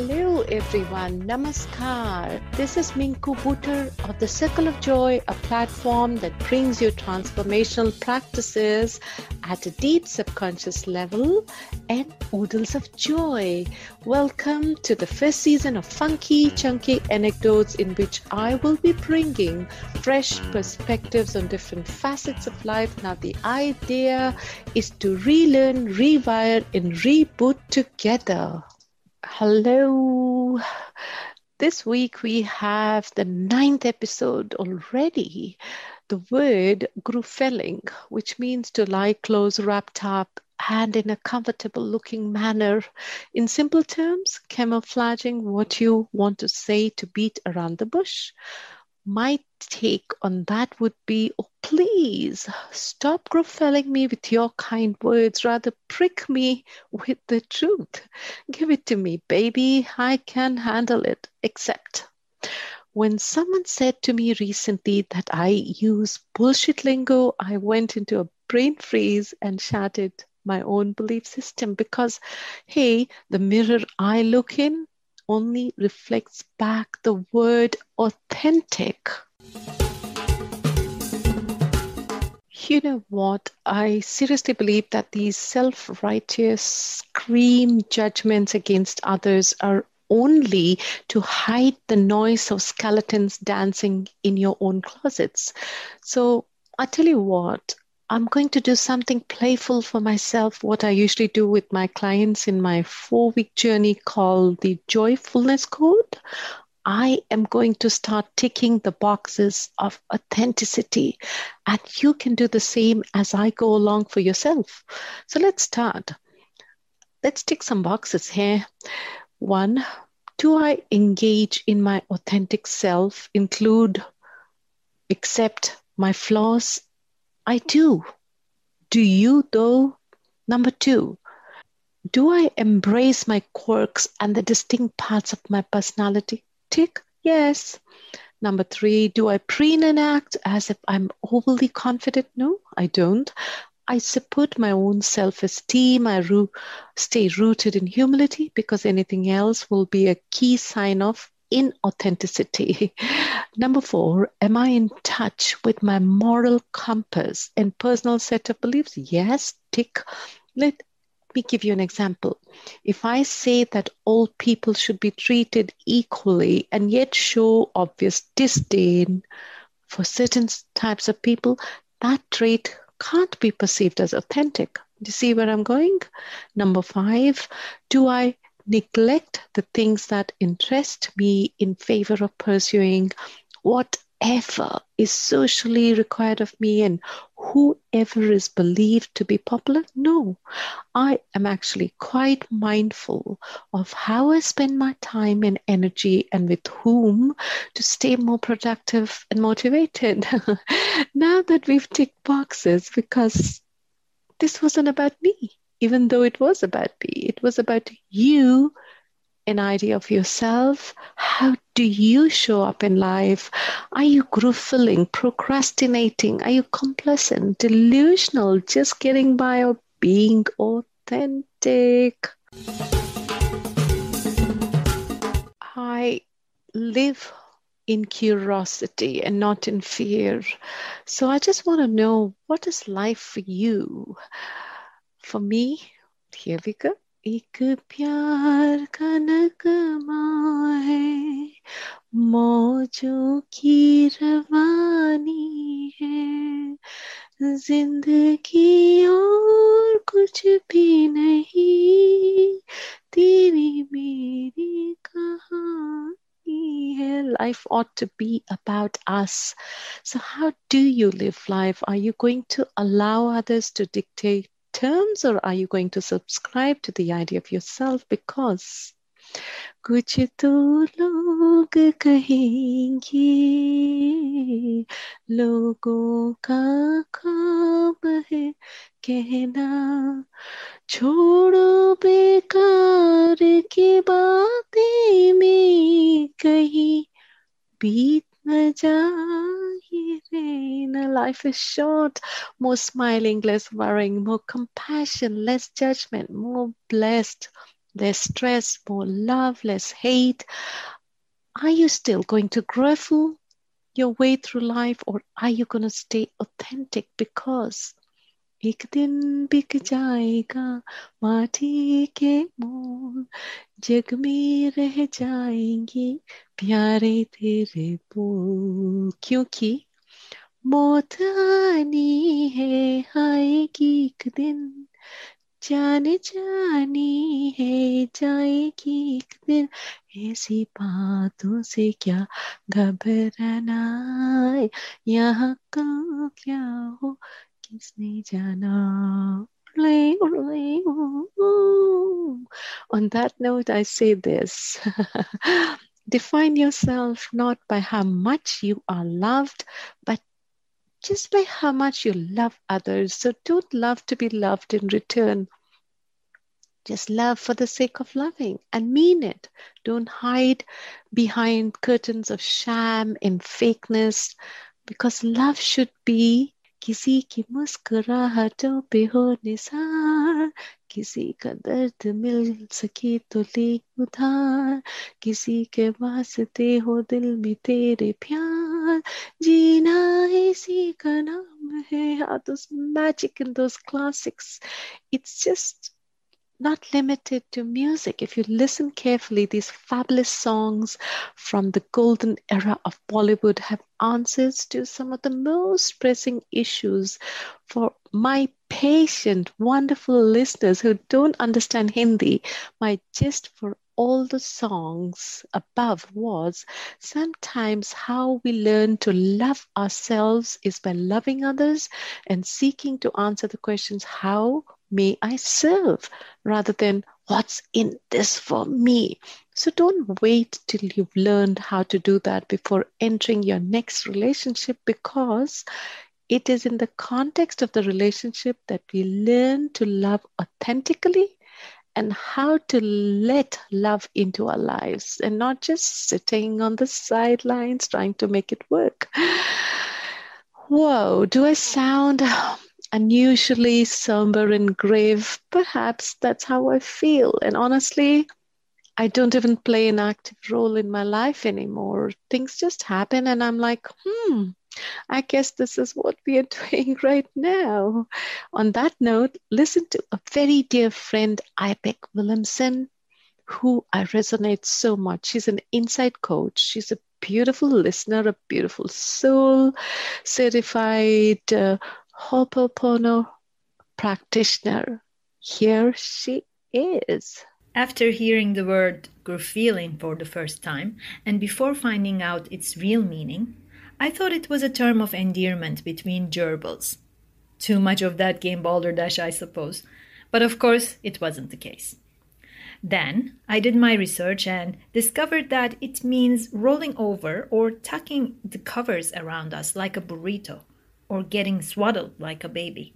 Hello everyone, Namaskar. This is Minku Buttar of the Circle of Joy, a platform that brings you transformational practices at a deep subconscious level and oodles of joy. Welcome to the first season of Funky Chunky Anecdotes, in which I will be bringing fresh perspectives on different facets of life. Now, the idea is to relearn, rewire, and reboot together. Hello. This week we have the ninth episode already. The word grufelling, which means to lie close, wrapped up, and in a comfortable looking manner. In simple terms, camouflaging what you want to say to beat around the bush my take on that would be oh, please stop grufelling me with your kind words. Rather prick me with the truth. Give it to me baby. I can handle it. Except when someone said to me recently that i use bullshit lingo i went into a brain freeze and shattered my own belief system because hey the mirror i look in only reflects back the word authentic. You know what? I seriously believe that these self righteous scream judgments against others are only to hide the noise of skeletons dancing in your own closets. So I tell you what, I'm going to do something playful for myself, what I usually do with my clients in my four week journey called the Joyfulness Code. I am going to start ticking the boxes of authenticity, and you can do the same as I go along for yourself. So let's start. Let's tick some boxes here. One, do I engage in my authentic self, include, accept my flaws I do. Do you, though? Number two, do I embrace my quirks and the distinct parts of my personality? Tick, yes. Number three, do I preen and act as if I'm overly confident? No, I don't. I support my own self esteem. I ro- stay rooted in humility because anything else will be a key sign of inauthenticity. Number four, am I in touch with my moral compass and personal set of beliefs? Yes, tick. Let me give you an example. If I say that all people should be treated equally and yet show obvious disdain for certain types of people, that trait can't be perceived as authentic. Do you see where I'm going? Number five, do I neglect the things that interest me in favor of pursuing whatever is socially required of me and whoever is believed to be popular. No, I am actually quite mindful of how I spend my time and energy and with whom to stay more productive and motivated. now that we've ticked boxes, because this wasn't about me even though it was about me, it was about you, an idea of yourself. How do you show up in life? Are you gruffling, procrastinating? Are you complacent, delusional, just getting by, or being authentic? I live in curiosity and not in fear. So I just want to know what is life for you? for me, here we go. एक प्यार का नगमा है मौजों की रवानी है जिंदगी और कुछ भी नहीं तेरी मेरी कहानी Life ought to be about us. So, how do you live life? Are you going to allow others to dictate terms or are you going to subscribe to the idea of yourself because कुछ तो लोग कहेंगे लोगों का खाब है कहना छोड़ो बेकार की बातें में कहीं बीत न Life is short. More smiling, less worrying, more compassion, less judgment, more blessed, less stress, more love, less hate? Are you still going to grovel your way through life or are you going to stay authentic because एक दिन बिक जाएगा माटी के मोल, जग में रह जाएँगे प्यारे तेरे बोल क्योंकि मौत आनी है, आएगी एक दिन। जान जानी है, जाएगी एक दिन। ऐसी बातों से क्या घबराना यहाँ कल क्या हो किसने जाना On that note, I say this define yourself not by how much you are loved, but just by how much you love others. So don't love to be loved in return. Just love for the sake of loving and mean it. Don't hide behind curtains of sham and fakeness because love should be किसी की मुस्कुराहटों पे हो निसार, किसी का दर्द मिल सके तो ले उधार, किसी के वास्ते हो दिल में तेरे प्यार। जीना इसी का नाम है। हाँ those magic in those classics, it's just not limited to music. If you listen carefully, these fabulous songs from the golden era of Bollywood have answers to some of the most pressing issues for my patient, wonderful listeners who don't understand Hindi. My gist for all the songs above was sometimes how we learn to love ourselves is by loving others and seeking to answer the questions how may I serve rather than what's in this for me. So don't wait till you've learned how to do that before entering your next relationship because it is in the context of the relationship that we learn to love authentically and how to let love into our lives and not just sitting on the sidelines trying to make it work. Whoa, do I sound unusually somber and grave. Perhaps that's how I feel. And honestly, I don't even play an active role in my life anymore. Things just happen, and I'm like, hmm, I guess this is what we are doing right now. On that note, listen to a very dear friend, Ibek Williamson, who I resonate so much. She's an inside coach. She's a beautiful listener, a beautiful soul, certified uh, Ho'oponopono practitioner. Here she is. After hearing the word feeling for the first time, and before finding out its real meaning, I thought it was a term of endearment between gerbils. Too much of that game balderdash, I suppose. But of course, it wasn't the case. Then I did my research and discovered that it means rolling over or tucking the covers around us like a burrito or getting swaddled like a baby.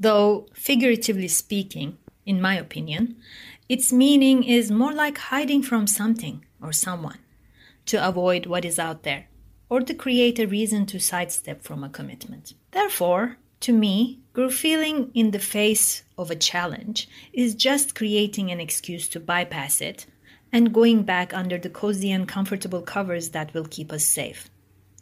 Though, figuratively speaking, in my opinion, its meaning is more like hiding from something or someone to avoid what is out there or to create a reason to sidestep from a commitment. Therefore, to me, feeling in the face of a challenge is just creating an excuse to bypass it and going back under the cozy and comfortable covers that will keep us safe.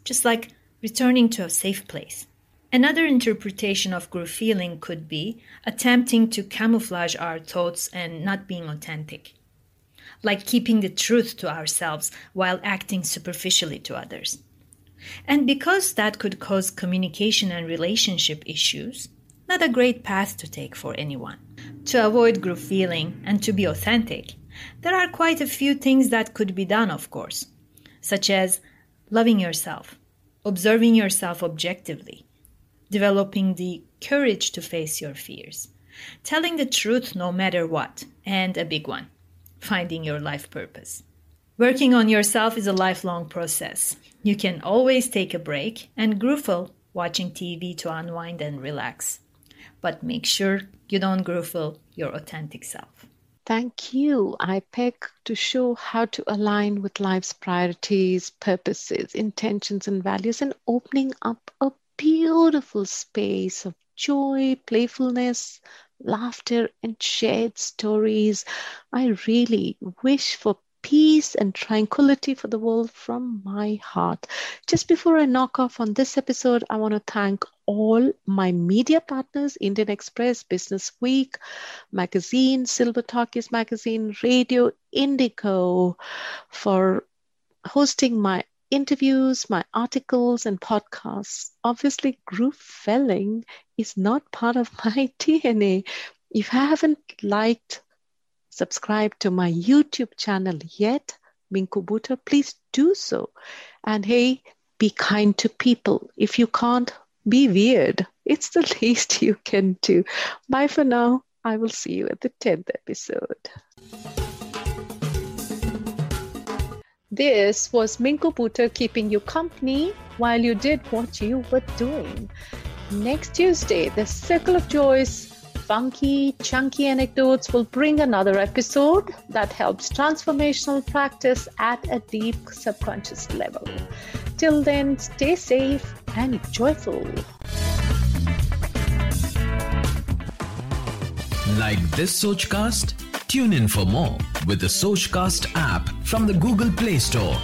Just like returning to a safe place. Another interpretation of group feeling could be attempting to camouflage our thoughts and not being authentic, like keeping the truth to ourselves while acting superficially to others. And because that could cause communication and relationship issues, not a great path to take for anyone. To avoid group feeling and to be authentic, there are quite a few things that could be done, of course, such as loving yourself, observing yourself objectively, developing the courage to face your fears, telling the truth no matter what, and a big one, finding your life purpose. Working on yourself is a lifelong process. You can always take a break and grooveful watching TV to unwind and relax. But make sure you don't grooveful your authentic self. Thank you, IPEC, to show how to align with life's priorities, purposes, intentions, and values, and opening up a beautiful space of joy, playfulness, laughter, and shared stories. I really wish for peace and tranquility for the world from my heart. Just before I knock off on this episode, I want to thank all my media partners Indian Express, Business Week, Magazine, Silver Talkies Magazine, Radio Indigo for hosting my interviews, my articles, and podcasts. Obviously, group felling is not part of my DNA. If you haven't liked, subscribed to my YouTube channel yet, Minku Buttar, please do so. And hey, be kind to people. If you can't, be weird. It's the least you can do. Bye for now. I will see you at the 10th episode. This was Minku Buttar keeping you company while you did what you were doing. Next Tuesday, the Circle of Joys funky, chunky anecdotes will bring another episode that helps transformational practice at a deep subconscious level. Till then, stay safe and joyful. Like this Sochcast? Tune in for more with the Sochcast app from the Google Play Store.